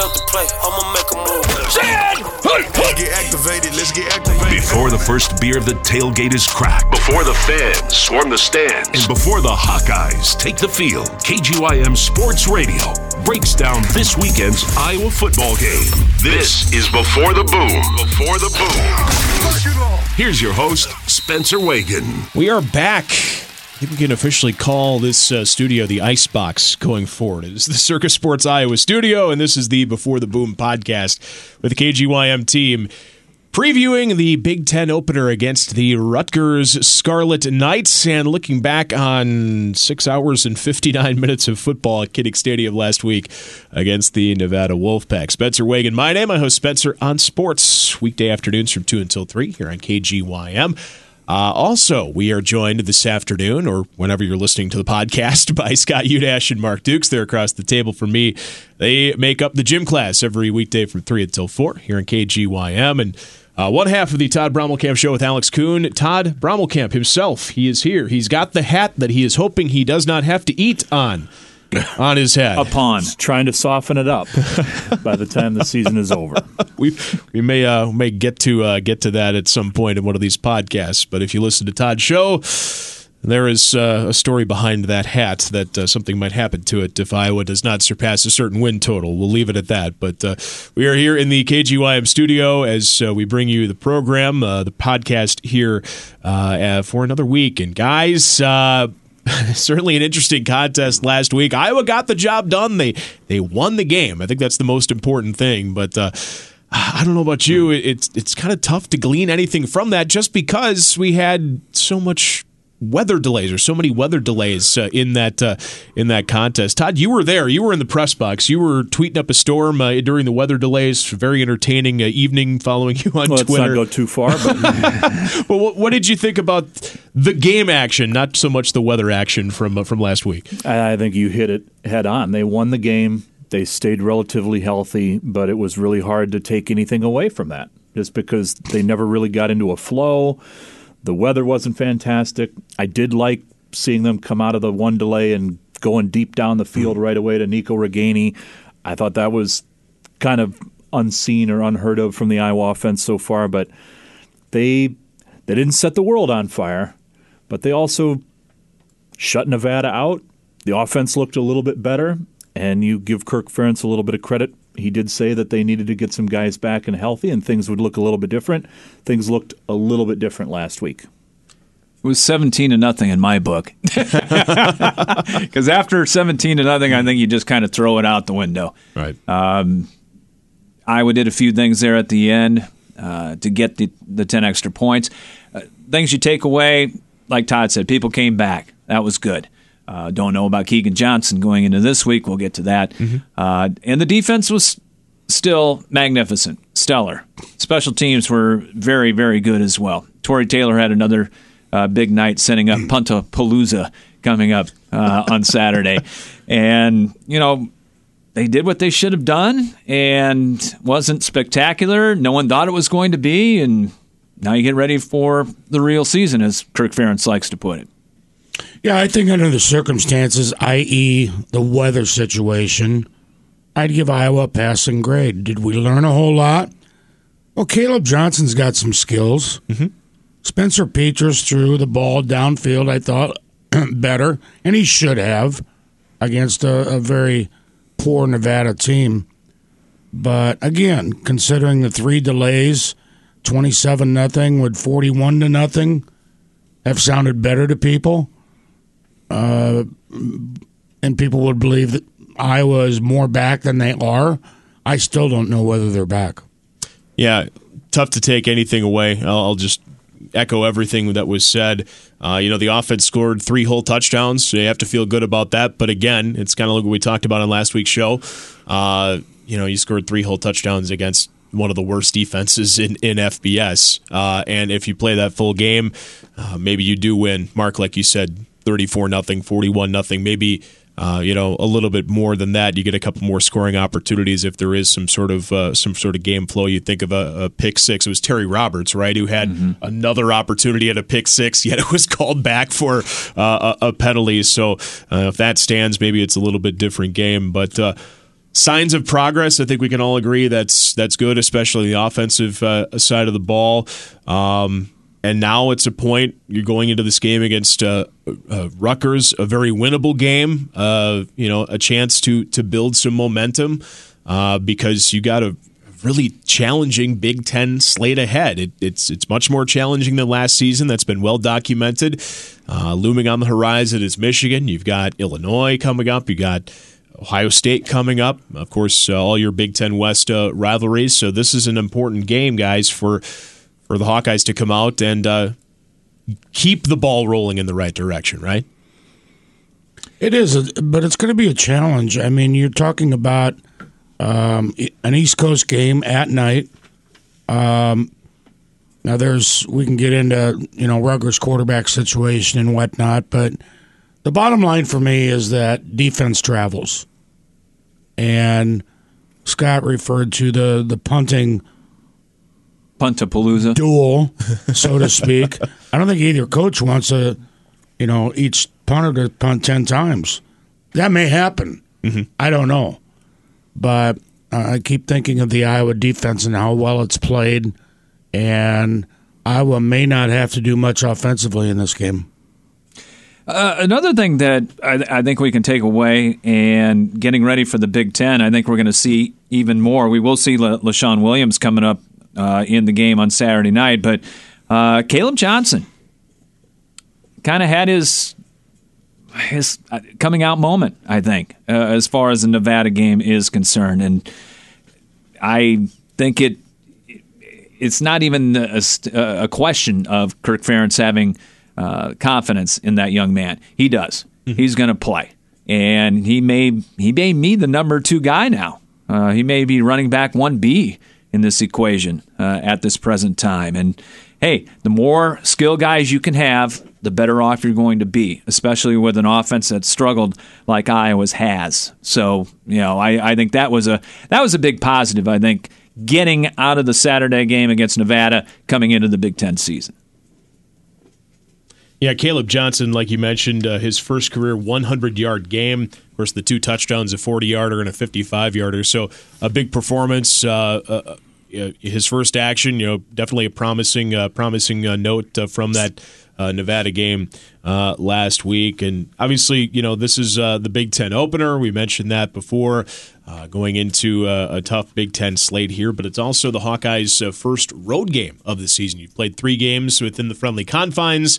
up the play. I'ma make a move. Let's get activated. Let's get activated. Before the first beer, of the tailgate is cracked. Before the fans swarm the stands. And before the Hawkeyes take the field, KGYM Sports Radio breaks down this weekend's Iowa football game. This is Before the Boom. Before the Boom. Here's your host, Spencer Wagon. We are back I we can officially call this uh, studio the Icebox going forward. It is the Circus Sports Iowa studio, and this is the Before the Boom podcast with the KGYM team previewing the Big Ten opener against the Rutgers Scarlet Knights and looking back on six hours and 59 minutes of football at Kinnick Stadium last week against the Nevada Wolfpack. Spencer Wagon, my name. I host Spencer on Sports weekday afternoons from 2 until 3 here on KGYM. Uh, also, we are joined this afternoon, or whenever you're listening to the podcast, by Scott Udash and Mark Dukes. They're across the table from me. They make up the gym class every weekday from 3 until 4 here in KGYM. And uh, one half of the Todd Brommelkamp show with Alex Kuhn. Todd Brommelkamp himself, he is here. He's got the hat that he is hoping he does not have to eat on. on his head. Upon trying to soften it up by the time the season is over. we we may uh, may get to uh, get to that at some point in one of these podcasts. But if you listen to Todd's show, there is uh, a story behind that hat that uh, something might happen to it if Iowa does not surpass a certain win total. We'll leave it at that. But uh, we are here in the KGYM studio as uh, we bring you the program, uh, the podcast here uh, for another week. And guys, certainly an interesting contest last week. Iowa got the job done. They they won the game. I think that's the most important thing. But uh, I don't know about you. It's it's kind of tough to glean anything from that, just because we had so much weather delays or so many weather delays uh, in that uh, in that contest. Todd, you were there. You were in the press box. You were tweeting up a storm uh, during the weather delays. Very entertaining uh, evening following you on well, Twitter. Let's not go too far. But well, what, what, did you think about the game action, not so much the weather action from uh, from last week? I think you hit it head on. They won the game. They stayed relatively healthy, but it was really hard to take anything away from that, just because they never really got into a flow the weather wasn't fantastic. I did like seeing them come out of the one delay and going deep down the field mm. right away to Nico Ragaini. I thought that was kind of unseen or unheard of from the Iowa offense so far, but they they didn't set the world on fire, but they also shut Nevada out. The offense looked a little bit better, and you give Kirk Ferentz a little bit of credit he did say that they needed to get some guys back and healthy, and things would look a little bit different. Things looked a little bit different last week. It was 17 to nothing in my book. Because after 17 to nothing, I think you just kind of throw it out the window. Right. Um, Iowa did a few things there at the end uh, to get the, the 10 extra points. Uh, things you take away, like Todd said, people came back. That was good. Uh, don't know about Keagan Johnson going into this week. We'll get to that. Mm-hmm. Uh, and the defense was still magnificent, stellar. Special teams were very, very good as well. Tory Taylor had another uh, big night setting up Punta Palooza coming up uh, on Saturday. And, you know, they did what they should have done and wasn't spectacular. No one thought it was going to be. And now you get ready for the real season, as Kirk Ferentz likes to put it. Yeah, I think under the circumstances, i.e., the weather situation, I'd give Iowa a passing grade. Did we learn a whole lot? Well, Caleb Johnson's got some skills. Mm-hmm. Spencer Petras threw the ball downfield, I thought, better, and he should have against a, a very poor Nevada team. But again, considering the three delays, 27 nothing with 41 to nothing, have sounded better to people uh, and people would believe that Iowa is more back than they are. I still don't know whether they're back. Yeah, tough to take anything away. I'll, I'll just echo everything that was said. Uh, you know, the offense scored three whole touchdowns, so you have to feel good about that. But again, it's kind of like what we talked about on last week's show. Uh, you know, you scored three whole touchdowns against one of the worst defenses in, in FBS. Uh, and if you play that full game, uh, maybe you do win. Mark, like you said, 34 nothing, 41 nothing, maybe uh, you know a little bit more than that. You get a couple more scoring opportunities if there is some sort of uh, some sort of game flow. You think of a, a, pick six. It was Terry Roberts, right, who had mm-hmm. another opportunity at a pick six, yet it was called back for uh, a, a, penalty. So uh, if that stands, maybe it's a little bit different game, but. Uh, signs of progress. I think we can all agree that's that's good, especially the offensive uh, side of the ball. Um, and now it's a point you're going into this game against uh, uh, Rutgers, a very winnable game. Uh, you know, a chance to to build some momentum uh, because you got a really challenging Big Ten slate ahead. It, it's it's much more challenging than last season. That's been well documented. Uh, looming on the horizon is Michigan. You've got Illinois coming up. You got Ohio State coming up. Of course, uh, all your Big Ten West rivalries. So this is an important game, guys, for for the Hawkeyes to come out and uh, keep the ball rolling in the right direction, right? It is, but it's going to be a challenge. I mean, you're talking about um, an East Coast game at night. Um, now, there's we can get into you know Rutgers quarterback situation and whatnot, but the bottom line for me is that defense travels, and Scott referred to the the punting Puntapalooza duel, so to speak. I don't think either coach wants a, you know, each punter to punt ten times. That may happen. Mm-hmm. I don't know, but uh, I keep thinking of the Iowa defense and how well it's played, and Iowa may not have to do much offensively in this game. Uh, another thing that I, I, think we can take away and getting ready for the Big Ten, I think we're going to see even more. We will see La- Leshon Williams coming up uh, in the game on Saturday night. But uh, Caleb Johnson kind of had his his uh, coming out moment, I think, uh, as far as the Nevada game is concerned, and I think it it's not even a, a question of Kirk Ferentz having uh, confidence in that young man. He does. Mm-hmm. He's going to play, and he may he may be the number two guy now. Uh, he may be running back one B in this equation uh, at this present time. And hey, the more skill guys you can have, the better off you're going to be, especially with an offense that struggled like Iowa's has. So, you know, I, I think that was a that was a big positive. I think getting out of the Saturday game against Nevada coming into the Big Ten season. Yeah, Caleb Johnson, like you mentioned, uh, his first career 100 yard game. Course, the two touchdowns, a 40 yarder and a 55 yarder. So a big performance. Uh, uh, uh, his first action, you know, definitely a promising, uh, promising uh, note from that Nevada game last week. And obviously, you know, this is the Big Ten opener. We mentioned that before. going into a tough Big Ten slate here, but it's also the Hawkeyes' first road game of the season. You've played three games within the friendly confines.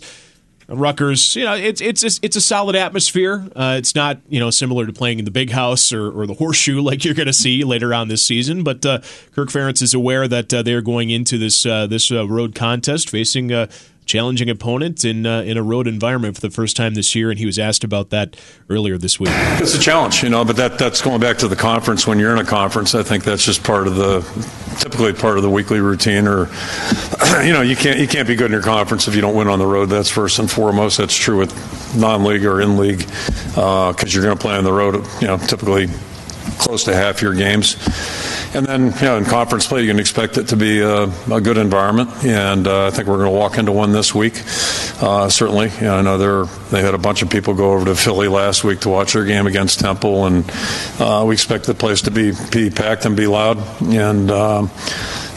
Rutgers, you know, it's it's it's a solid atmosphere. Uh, it's not you know similar to playing in the big house or, or the horseshoe like you're going to see later on this season. But uh, Kirk Ferentz is aware that uh, they're going into this uh, this uh, road contest facing uh, challenging opponent in uh, in a road environment for the first time this year, and he was asked about that earlier this week. It's a challenge, you know, but that that's going back to the conference. When you're in a conference, I think that's just part of the typically part of the weekly routine. Or you know, you can't you can't be good in your conference if you don't win on the road. That's first and foremost. That's true with non-league or in league because uh, you're going to play on the road. You know, typically close to half your games. And then, you know, in conference play, you can expect it to be a, a good environment. And uh, I think we're going to walk into one this week. Uh, certainly, you know, I know they had a bunch of people go over to Philly last week to watch their game against Temple, and uh, we expect the place to be, be packed and be loud. And um,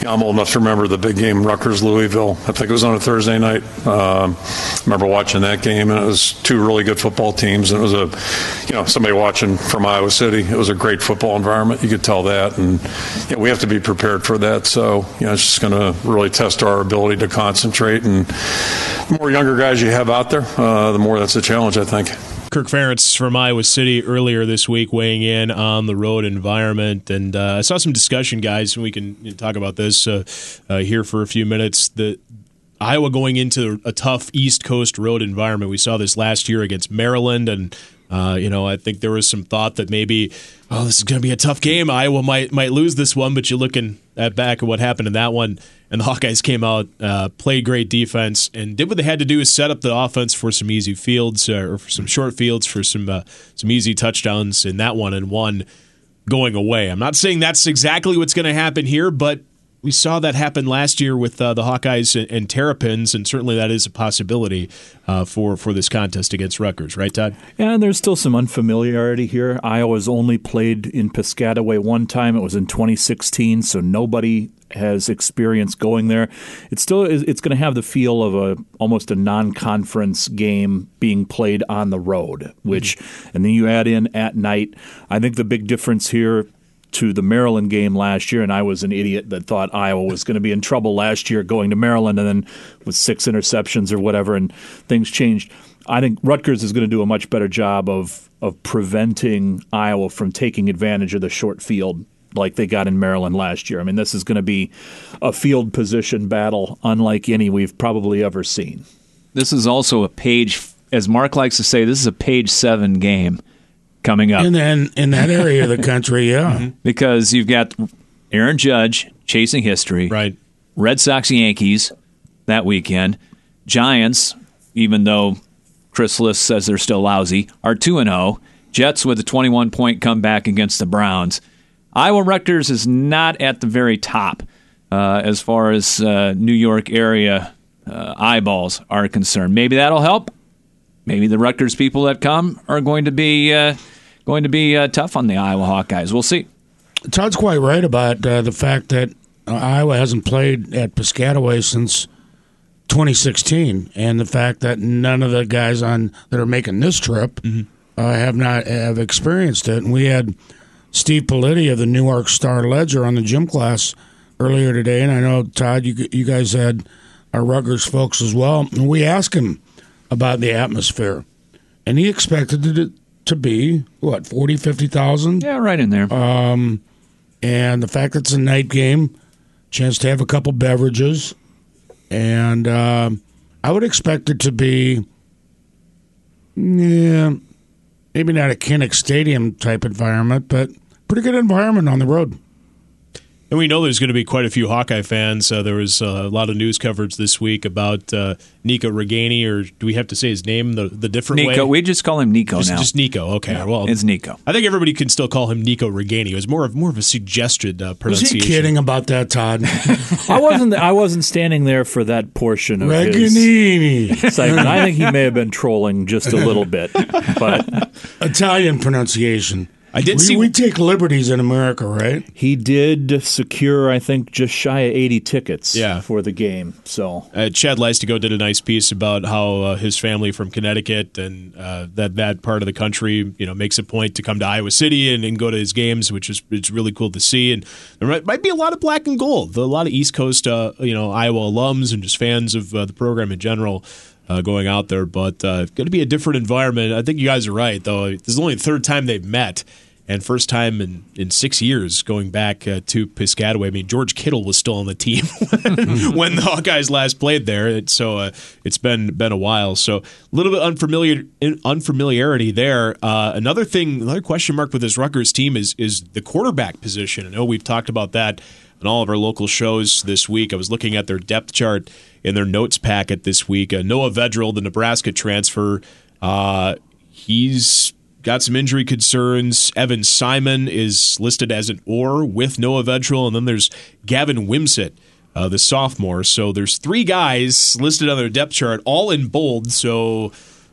I'm old enough to remember the big game, Rutgers Louisville. I think it was on a Thursday night. Um, I remember watching that game, and it was two really good football teams. And it was a, you know, somebody watching from Iowa City. It was a great football environment. You could tell that, and you know, we have to be prepared for that. So, you know, it's just going to really test our ability to concentrate. And the more younger guys you have out there, uh, the more that's a challenge, I think. Kirk Ferentz from Iowa City earlier this week weighing in on the road environment. And uh, I saw some discussion, guys, and we can talk about this uh, uh, here for a few minutes. The Iowa going into a tough East Coast road environment. We saw this last year against Maryland, and uh, you know I think there was some thought that maybe, oh, this is going to be a tough game. Iowa might might lose this one, but you're looking at back at what happened in that one and the Hawkeyes came out, uh, played great defense, and did what they had to do is set up the offense for some easy fields uh, or for some short fields for some uh, some easy touchdowns in that one and one going away. I'm not saying that's exactly what's going to happen here, but we saw that happen last year with uh, the Hawkeyes and, and, Terrapins, and certainly that is a possibility uh, for for this contest against Rutgers, right, Todd? Yeah, and there's still some unfamiliarity here. Iowa's only played in Piscataway one time. It was in 2016, so nobody has experience going there. It's still it's going to have the feel of a almost a non-conference game being played on the road, which mm-hmm. and then you add in at night. I think the big difference here to the Maryland game last year, and I was an idiot that thought Iowa was going to be in trouble last year going to Maryland, and then with six interceptions or whatever, and things changed. I think Rutgers is going to do a much better job of of preventing Iowa from taking advantage of the short field like they got in Maryland last year. I mean, this is going to be a field position battle unlike any we've probably ever seen. This is also a page, as Mark likes to say, this is a page seven game coming up. And then in that area of the country, yeah. Mm-hmm. Because you've got Aaron Judge chasing history. Right. Red Sox Yankees that weekend. Giants, even though Chris says they're still lousy, are 2 0. Jets with a 21 point comeback against the Browns. Iowa Rutgers is not at the very top uh, as far as uh, New York area uh, eyeballs are concerned. Maybe that'll help. Maybe the Rutgers people that come are going to be uh, going to be uh, tough on the Iowa Hawkeyes. We'll see. Todd's quite right about uh, the fact that uh, Iowa hasn't played at Piscataway since 2016, and the fact that none of the guys on that are making this trip mm-hmm. uh, have not have experienced it. And we had Steve Politi of the Newark Star Ledger on the gym class earlier today, and I know Todd, you you guys had our Rutgers folks as well, and we asked him about the atmosphere, and he expected it to be what 40, 50,000? Yeah, right in there. Um, and the fact that it's a night game, chance to have a couple beverages, and uh, I would expect it to be, yeah, maybe not a Kinnick Stadium type environment, but pretty good environment on the road. And we know there's going to be quite a few Hawkeye fans. Uh, there was uh, a lot of news coverage this week about uh, Nico Ragaini, or do we have to say his name the, the different Nico. way? We just call him Nico just, now. Just Nico. Okay. Yeah, well, it's Nico. I think everybody can still call him Nico Ragaini. It was more of more of a suggested uh, pronunciation. Was he kidding about that, Todd? I wasn't. I wasn't standing there for that portion of Ragaini. his segment. I think he may have been trolling just a little bit, but Italian pronunciation. I did we, see we take liberties in America, right? He did secure, I think, just shy of eighty tickets yeah. for the game. So uh, Chad Leistikow did a nice piece about how uh, his family from Connecticut and uh, that that part of the country, you know, makes a point to come to Iowa City and, and go to his games, which is it's really cool to see. And there might, might be a lot of black and gold, a lot of East Coast, uh, you know, Iowa alums and just fans of uh, the program in general. Uh, going out there, but uh, going to be a different environment. I think you guys are right, though. This is only the third time they've met, and first time in, in six years going back uh, to Piscataway. I mean, George Kittle was still on the team when, the Hawkeyes last played there, so uh, it's been been a while. So a little bit unfamiliar unfamiliarity there. Uh, another thing, another question mark with this Rutgers team is is the quarterback position. I know we've talked about that on all of our local shows this week. I was looking at their depth chart in their notes packet this week. Uh, Noah Vedral, the Nebraska transfer, uh, he's got some injury concerns. Evan Simon is listed as an or with Noah Vedral, and then there's Gavin Wimsatt, uh, the sophomore. So there's three guys listed on their depth chart, all in bold. So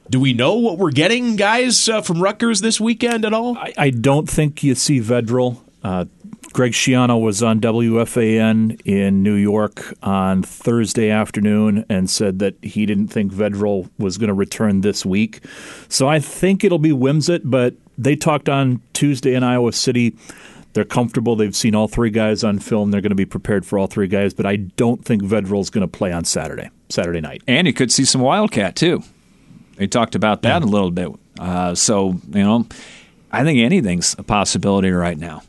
do we know what we're getting, guys, uh, from Rutgers this weekend at all? I, I don't think you see Vedral. Uh, Greg Schiano was on WFAN in New York on Thursday afternoon and said that he didn't think Vedral was going to return this week. So I think it'll be Wimsatt, but they talked on Tuesday in Iowa City. They're comfortable. They've seen all three guys on film. They're going to be prepared for all three guys, but I don't think Vedral's going to play on Saturday, Saturday night. And you could see some Wildcat, too. They talked about that yeah. a little bit. Uh, so, you know, I think anything's a possibility right now.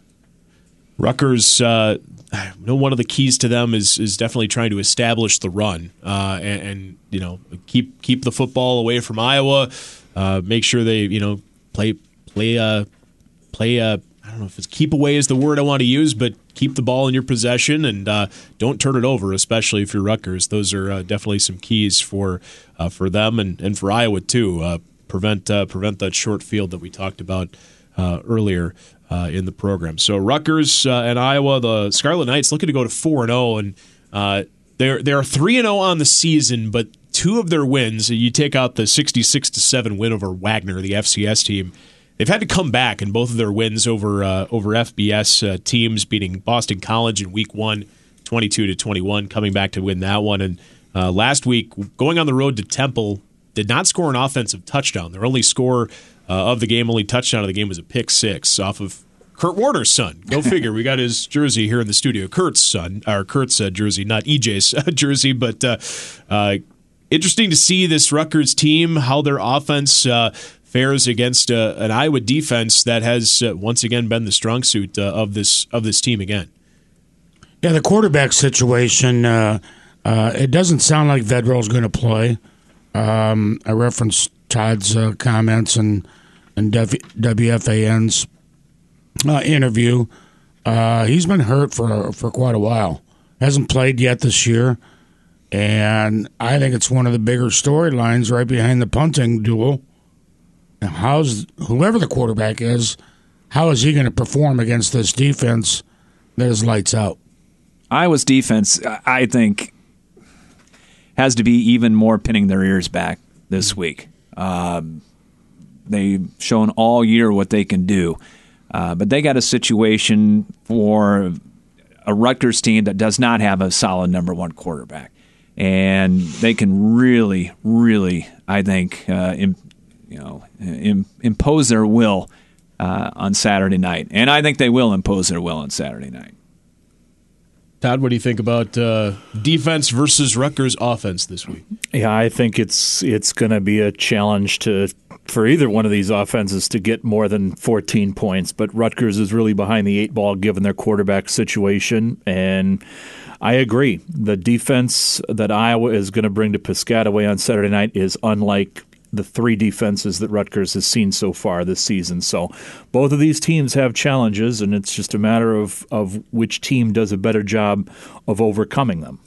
Rutgers, uh, know one of the keys to them is is definitely trying to establish the run uh, and, and, you know keep keep the football away from Iowa. Uh, make sure they you know play play uh, play uh, I don't know if it's keep away is the word I want to use, but keep the ball in your possession and uh, don't turn it over, especially if you're Rutgers. Those are uh, definitely some keys for uh, for them and, and for Iowa too. Uh, prevent prevent that short field that we talked about earlier uh, in the program. So Rutgers uh, and Iowa, the Scarlet Knights looking to go to four and zero, and uh, they're they're three and zero on the season, but two of their wins, you take out the sixty six to seven win over Wagner, the FCS team. They've had to come back in both of their wins over uh, over FBS uh, teams, beating Boston College in Week One, 22 to 21, coming back to win that one. And last week, going on the road to Temple, did not score an offensive touchdown. Their only score uh, of the game, only touchdown of the game, was a pick six off of Kurt Warner's son. Go figure. we got his jersey here in the studio. Kurt's son, or Kurt's uh, jersey, not EJ's jersey, but uh, uh, interesting to see this Rutgers team, how their offense uh, fares against uh, an Iowa defense that has uh, once again been the strong suit of this of this team again. Yeah, the quarterback situation. it doesn't sound like Vedral's going to play. Um, I referenced Todd's comments and and WFAN's uh, interview. Uh, he's been hurt for for quite a while. Hasn't played yet this year, and I think it's one of the bigger storylines right behind the punting duel. how's whoever the quarterback is? How is he going to perform against this defense that is lights out? Iowa's defense, I think, has to be even more pinning their ears back this week. Um, they've shown all year what they can do. Uh, but they got a situation for a Rutgers team that does not have a solid number one quarterback. And they can really, really, I think, uh, Im, you know, Im, impose their will uh, on Saturday night. And I think they will impose their will on Saturday night. Todd, what do you think about uh, defense versus Rutgers offense this week? Yeah, I think it's it's going to be a challenge to for either one of these offenses to get more than 14 points. But Rutgers is really behind the eight ball given their quarterback situation, and I agree. The defense that Iowa is going to bring to Piscataway on Saturday night is unlike the three defenses that Rutgers has seen so far this season. So both of these teams have challenges, and it's just a matter of, of which team does a better job of overcoming them.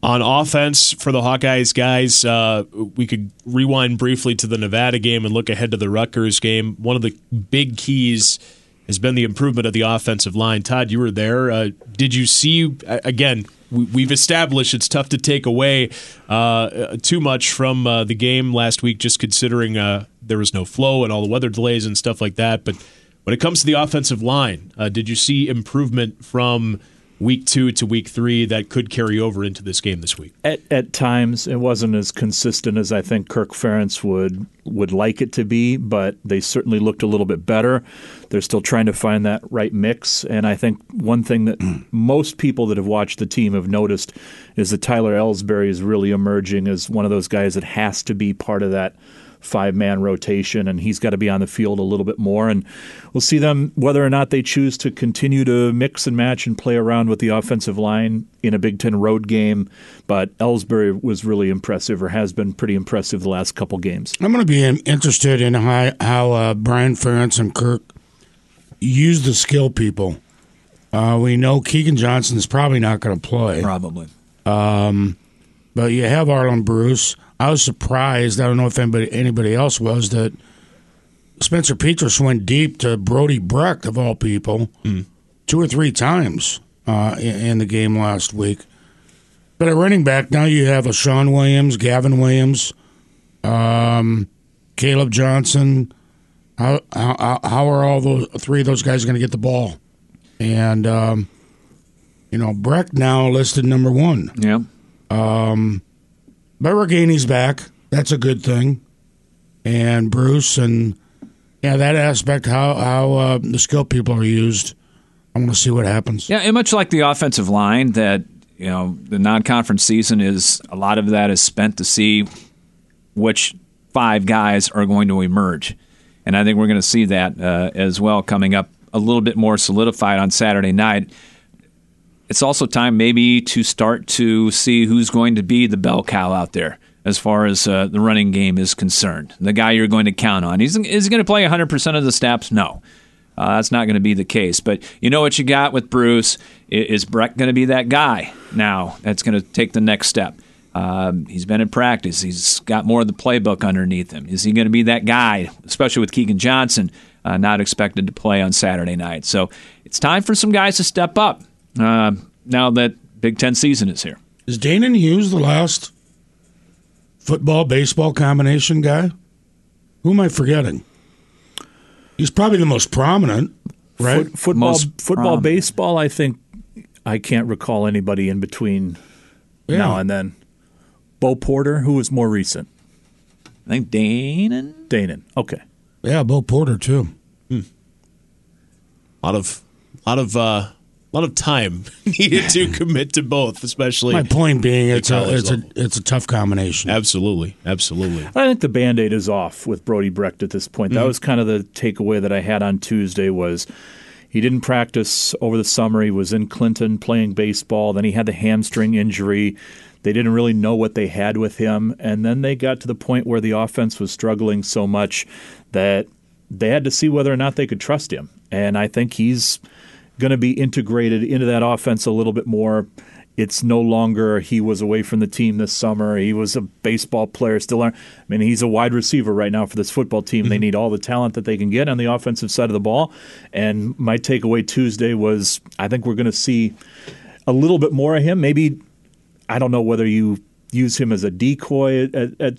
On offense for the Hawkeyes, guys, uh, we could rewind briefly to the Nevada game and look ahead to the Rutgers game. One of the big keys has been the improvement of the offensive line. Todd, you were there. Uh, did you see, again, we've established it's tough to take away uh, too much from uh, the game last week, just considering uh, there was no flow and all the weather delays and stuff like that. But when it comes to the offensive line, uh, did you see improvement from week two to week three that could carry over into this game this week? At, at times, it wasn't as consistent as I think Kirk Ferentz would would like it to be, but they certainly looked a little bit better. They're still trying to find that right mix, and I think one thing that most people that have watched the team have noticed is that Tyler Elsbury is really emerging as one of those guys that has to be part of that five man rotation, and he's got to be on the field a little bit more. And we'll see them whether or not they choose to continue to mix and match and play around with the offensive line in a Big Ten road game. But Elsbury was really impressive, or has been pretty impressive the last couple games. I'm going to be interested in how, how uh, Brian Ferentz and Kirk use the skill people. Uh, we know Keagan Johnson is probably not going to play. Probably. Um, but you have Arland Bruce. I was surprised. I don't know if anybody anybody else was that Spencer Petras went deep to Brody Brecht of all people mm. two or three times uh, in, in, the game last week. But at running back now you have a Sean Williams, Gavin Williams, um, Caleb Johnson. How, how how are all those three of those guys going to get the ball? And um, you know Brecht now listed number one. Yeah. Um, but Ragaini's back. That's a good thing. And Bruce and yeah, that aspect how how uh, the skill people are used. I want to see what happens. Yeah, and much like the offensive line, that you know the non-conference season is a lot of that is spent to see which five guys are going to emerge, and I think we're going to see that uh, as well coming up a little bit more solidified on Saturday night it's also time maybe to start to see who's going to be the bell cow out there as far as uh, the running game is concerned. The guy you're going to count on. He's, is he going to play 100% of the snaps? No. Uh, that's not going to be the case. But you know what you got with Bruce? Is Brecht going to be that guy now that's going to take the next step? Um, he's been in practice. He's got more of the playbook underneath him. Is he going to be that guy, especially with Keagan Johnson, uh, not expected to play on Saturday night. So it's time for some guys to step up uh, now that Big Ten season is here. Is Danan Hughes the last football baseball combination guy? Who am I forgetting? He's probably the most prominent, right? Foot, football, Most football, prominent. baseball. I think I can't recall anybody in between Yeah. now and then. Bo Porter, who was more recent. I think Dane Danan. Okay. Yeah, Bo Porter too. A lot of, lot of, uh, lot of time needed to commit to both, especially. My point being, it's a college it's a it's a tough combination. Absolutely, absolutely. I think the band-aid is off with Brody Brecht at this point. That mm-hmm. was kind of the takeaway that I had on Tuesday was he didn't practice over the summer. He was in Clinton playing baseball. Then he had the hamstring injury. They didn't really know what they had with him. And then they got to the point where the offense was struggling so much that they had to see whether or not they could trust him. And I think he's going to be integrated into that offense a little bit more. It's no longer he was away from the team this summer. He was a baseball player still. I mean, he's a wide receiver right now for this football team. They mm-hmm. need all the talent that they can get on the offensive side of the ball. And my takeaway Tuesday was I think we're going to see a little bit more of him. Maybe I don't know whether you use him as a decoy at, at, at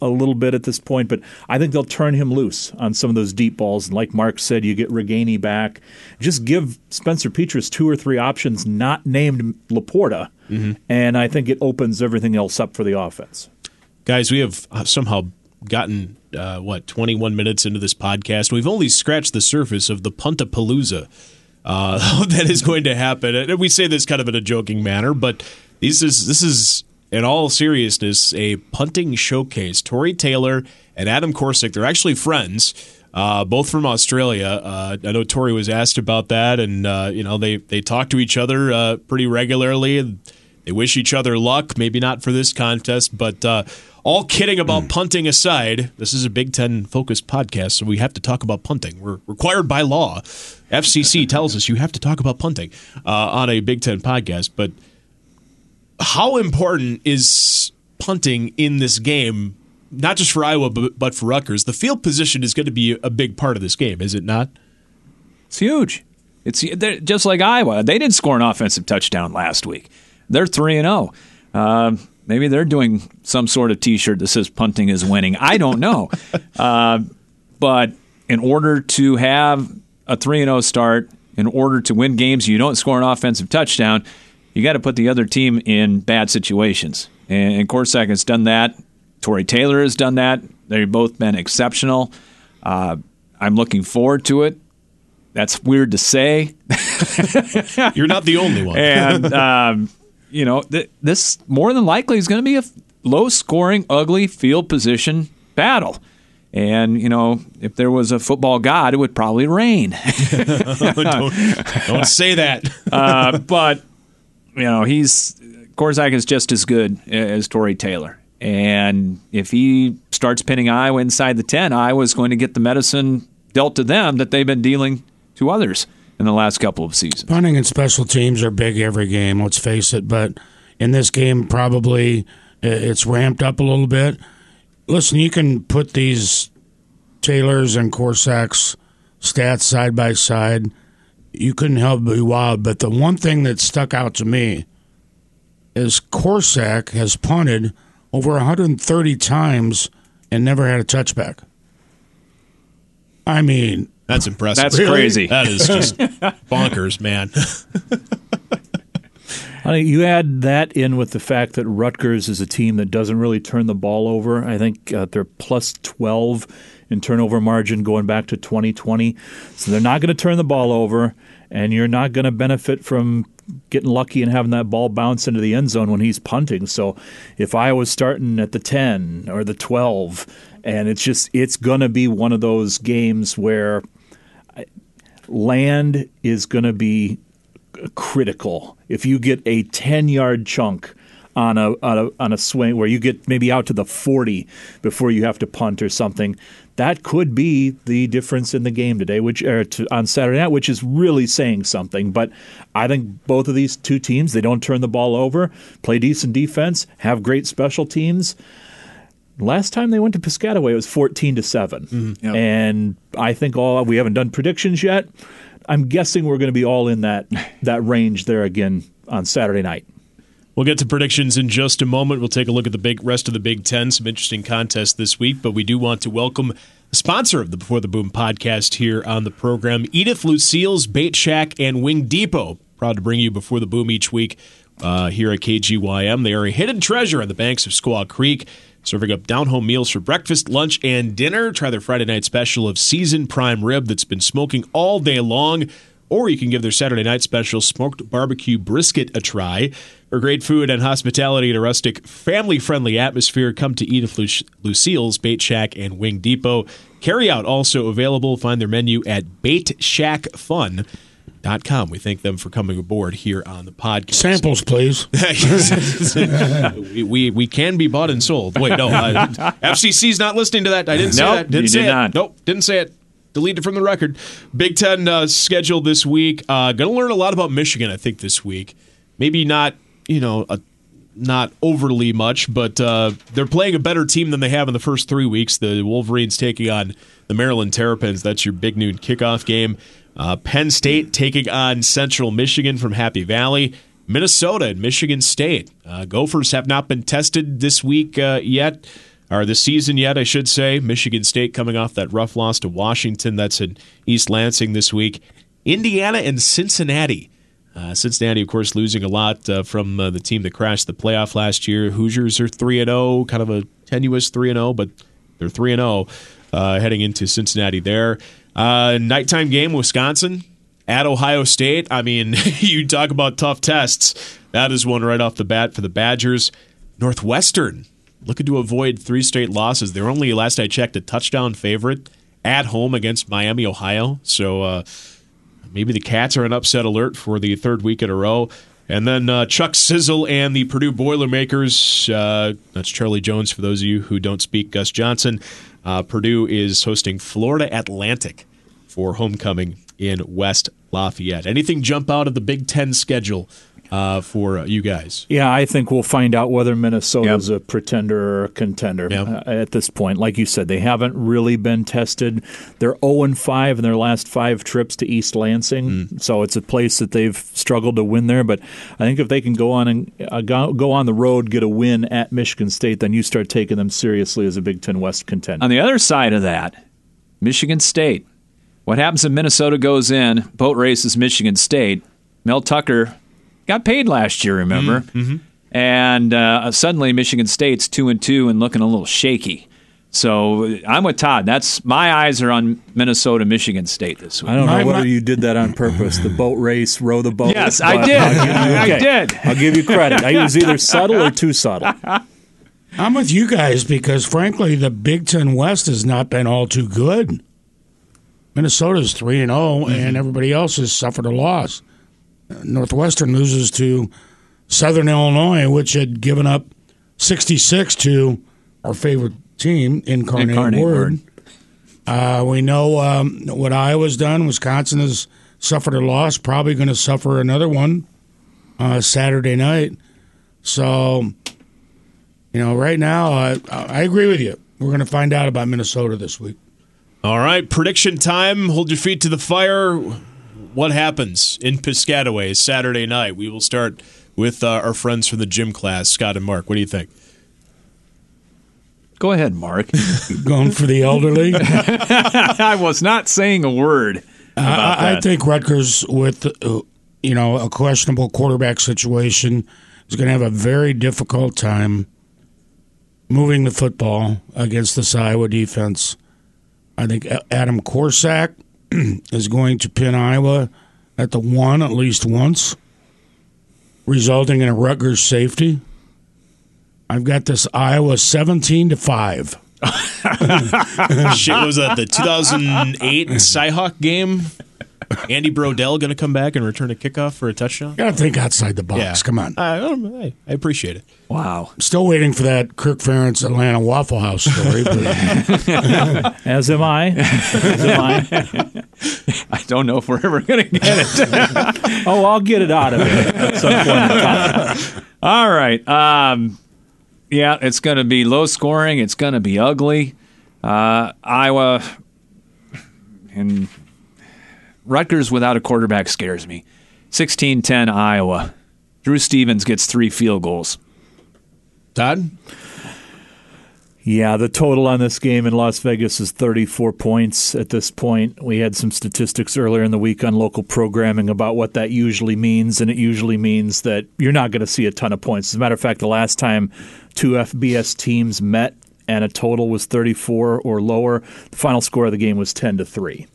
a little bit at this point, but I think they'll turn him loose on some of those deep balls. And like Mark said, you get Ragaini back. Just give Spencer Petras two or three options not named LaPorta, and I think it opens everything else up for the offense. Guys, we have uh, somehow gotten uh, what 21 minutes into this podcast. We've only scratched the surface of the Puntapalooza uh, that is going to happen. And we say this kind of in a joking manner, but this is this is in all seriousness a punting showcase. Tory Taylor and Adam Korsak, they're actually friends. Uh, both from Australia. Uh, I know Tory was asked about that, and uh, you know they they talk to each other uh, pretty regularly. They wish each other luck. Maybe not for this contest, but uh, all kidding about punting aside, this is a Big Ten focused podcast, so we have to talk about punting. We're required by law. FCC tells us you have to talk about punting uh, on a Big Ten podcast. But how important is punting in this game? Not just for Iowa, but, but for Rutgers. The field position is going to be a big part of this game, is it not? It's huge. It's just like Iowa. They didn't score an offensive touchdown last week. They're three and zero. Uh, maybe they're doing some sort of T-shirt that says "punting is winning." I don't know, uh, but in order to have a three and zero start, in order to win games, you don't score an offensive touchdown. You got to put the other team in bad situations, and, and Korsak has done that. Tory Taylor has done that. They've both been exceptional. Uh, I'm looking forward to it. That's weird to say. You're not the only one. and um, you know th- this more than likely is going to be a low scoring ugly field position battle and you know if there was a football god it would probably rain don't, don't say that. uh, but you know he's Korsak is just as good as Tory Taylor and if he starts pinning Iowa inside the 10 Iowa's going to get the medicine dealt to them that they've been dealing to others in the last couple of seasons Punting and special teams are big every game. Let's face it, but in this game, probably it's ramped up a little bit. Listen, you can put these Taylors and Korsaks stats side by side. You couldn't help but be wild. But the one thing that stuck out to me is Korsak has punted over 130 times and never had a touchback. I mean, That's impressive. That's crazy. That is just bonkers, man. I think you add that in with the fact that Rutgers is a team that doesn't really turn the ball over. I think uh, they're plus 12 in turnover margin going back to 2020. So they're not going to turn the ball over, and you're not going to benefit from getting lucky and having that ball bounce into the end zone when he's punting. So if I was starting at the 10 or the 12, and it's just, it's going to be one of those games where land is going to be critical. If you get a 10 yard chunk on a, on a on a swing where you get maybe out to the 40 before you have to punt or something, that could be the difference in the game today, which or to, on Saturday night, which is really saying something. But I think both of these two teams, they don't turn the ball over, play decent defense, have great special teams. Last time they went to Piscataway, it was 14 to 7. Mm-hmm. Yep. And I think all we haven't done predictions yet. I'm guessing we're going to be all in that that range there again on Saturday night. We'll get to predictions in just a moment. We'll take a look at the big rest of the Big Ten. Some interesting contests this week, but we do want to welcome a sponsor of the Before the Boom podcast here on the program, Edith Lucille's Bait Shack and Wing Depot. Proud to bring you Before the Boom each week uh, here at KGYM. They are a hidden treasure on the banks of Squaw Creek, serving up down home meals for breakfast, lunch, and dinner. Try their Friday night special of seasoned prime rib that's been smoking all day long. Or you can give their Saturday night special smoked barbecue brisket a try. For great food and hospitality in a rustic, family friendly atmosphere, come to Edith Lu- Lucille's Bait Shack and Wing Depot. Carry out also available. Find their menu at baitshackfun.com. We thank them for coming aboard here on the podcast. Samples, please. we, we, we can be bought and sold. Wait, no. Uh, FCC's not listening to that. I didn't say Nope, that. Didn't you say did it. not. Nope, didn't say it. Deleted from the record. Big Ten uh, schedule this week. Uh, Going to learn a lot about Michigan, I think, this week. Maybe not, you know, a, not overly much, but uh, they're playing a better team than they have in the first three weeks. The Wolverines taking on the Maryland Terrapins. That's your big noon kickoff game. Uh, Penn State taking on Central Michigan from Happy Valley. Minnesota and Michigan State. Uh, Gophers have not been tested this week uh, yet, or this season yet, I should say. Michigan State coming off that rough loss to Washington. That's in East Lansing this week. Indiana and Cincinnati. Uh, Cincinnati, of course, losing a lot uh, from uh, the team that crashed the playoff last year. Hoosiers are three and zero, kind of a tenuous three and zero, but they're three and zero heading into Cincinnati. There, uh, nighttime game, Wisconsin at Ohio State. I mean, you talk about tough tests. That is one right off the bat for the Badgers. Northwestern looking to avoid three straight losses. They're only, last I checked, a touchdown favorite at home against Miami, Ohio. So uh, maybe the Cats are an upset alert for the third week in a row. And then uh, Chuck Sizzle and the Purdue Boilermakers. Uh, that's Charlie Jones for those of you who don't speak Gus Johnson. Uh, Purdue is hosting Florida Atlantic for homecoming in West Lafayette. Anything jump out of the Big Ten schedule uh, for uh, you guys? Yeah, I think we'll find out whether Minnesota's a pretender or a contender Yep. uh, at this point. Like you said, they haven't really been tested. They're 0 and 5 in their last five trips to East Lansing, so it's a place that they've struggled to win there. But I think if they can go on and uh, go, go on the road, get a win at Michigan State, then you start taking them seriously as a Big Ten West contender. On the other side of that, Michigan State. What happens if Minnesota goes in, boat races Michigan State? Mel Tucker got paid last year, remember? Mm, mm-hmm. And uh, suddenly Michigan State's two and two and looking a little shaky. So I'm with Todd. That's my eyes are on Minnesota, Michigan State this week. I don't know My- whether my- you did that on purpose. The boat race, row the boat. Yes, I did. I'll I okay. did. I'll give you credit. I was either subtle or too subtle. I'm with you guys because, frankly, the Big Ten West has not been all too good. Minnesota's three and zero, and mm-hmm. everybody else has suffered a loss. Northwestern loses to Southern Illinois, which had given up 66 to our favorite team, Incarnate, Incarnate Word. Uh, we know um, what Iowa's done. Wisconsin has suffered a loss, probably going to suffer another one uh, Saturday night. So, you know, right now, I, I agree with you. We're going to find out about Minnesota this week. All right, prediction time. Hold your feet to the fire. What happens in Piscataway Saturday night? We will start with uh, our friends from the gym class, Scott and Mark. What do you think? Go ahead, Mark. Going for the elderly. I was not saying a word. About I, I that. think Rutgers, with uh, you know a questionable quarterback situation, is going to have a very difficult time moving the football against this Iowa defense. I think Adam Korsak is going to pin Iowa at the one at least once, resulting in a Rutgers safety. I've got this Iowa seventeen to five. Shit, was that the 2008 Cyhawk game? Andy Brodell going to come back and return a kickoff for a touchdown? Got to think outside the box. Yeah. Come on. I, I, I appreciate it. wow. Still waiting for that Kirk Ferentz Atlanta Waffle House story. But As am I. As am I. I don't know if we're ever going to get it. Oh, I'll get it out of it at some point in time. All right. Um, Yeah, it's going to be low scoring. It's going to be ugly. Uh, Iowa and Rutgers without a quarterback scares me. 16 10 Iowa. Drew Stevens gets three field goals. Todd? Yeah, the total on this game in Las Vegas is 34 points at this point. We had some statistics earlier in the week on local programming about what that usually means, and it usually means that you're not going to see a ton of points. As a matter of fact, the last time two FBS teams met and a total was 34 or lower, the final score of the game was 10 to 3.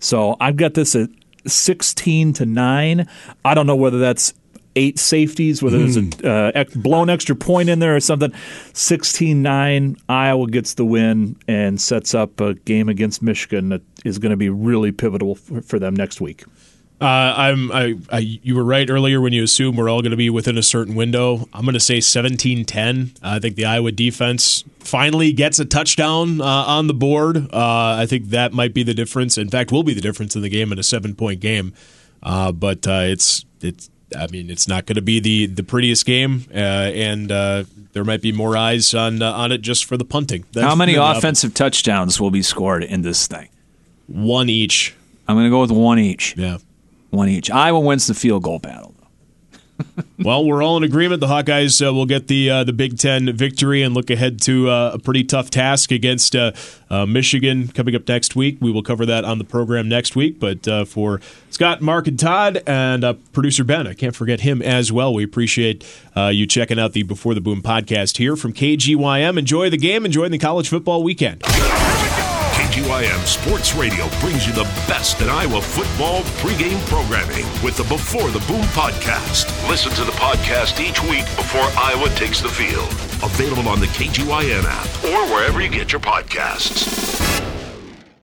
So I've got this at 16 to 9. I don't know whether that's eight safeties, whether there's a uh, blown extra point in there or something. 16 9, Iowa gets the win and sets up a game against Michigan that is going to be really pivotal for, for them next week. Uh, I'm. I, I. You were right earlier when you assume we're all going to be within a certain window. I'm going to say 17-10. I think the Iowa defense finally gets a touchdown uh, on the board. Uh, I think that might be the difference. In fact, will be the difference in the game in a seven point game. Uh, but uh, it's it's. I mean, it's not going to be the the prettiest game, uh, and there might be more eyes on on it just for the punting. That's How many offensive touchdowns will be scored in this thing? One each. I'm going to go with one each. Yeah. One each. Iowa wins the field goal battle. Well, we're all in agreement. The Hawkeyes uh, will get the uh, the Big Ten victory and look ahead to uh, a pretty tough task against uh, uh, Michigan coming up next week. We will cover that on the program next week. But uh, for Scott, Mark, and Todd, and producer Ben, I can't forget him as well. We appreciate you checking out the Before the Boom podcast here from KGYM. Enjoy the game. Enjoy the college football weekend. KGYM Sports Radio brings you the best in Iowa football pregame programming with the Before the Boom podcast. Listen to the podcast each week before Iowa takes the field. Available on the KGYM app or wherever you get your podcasts.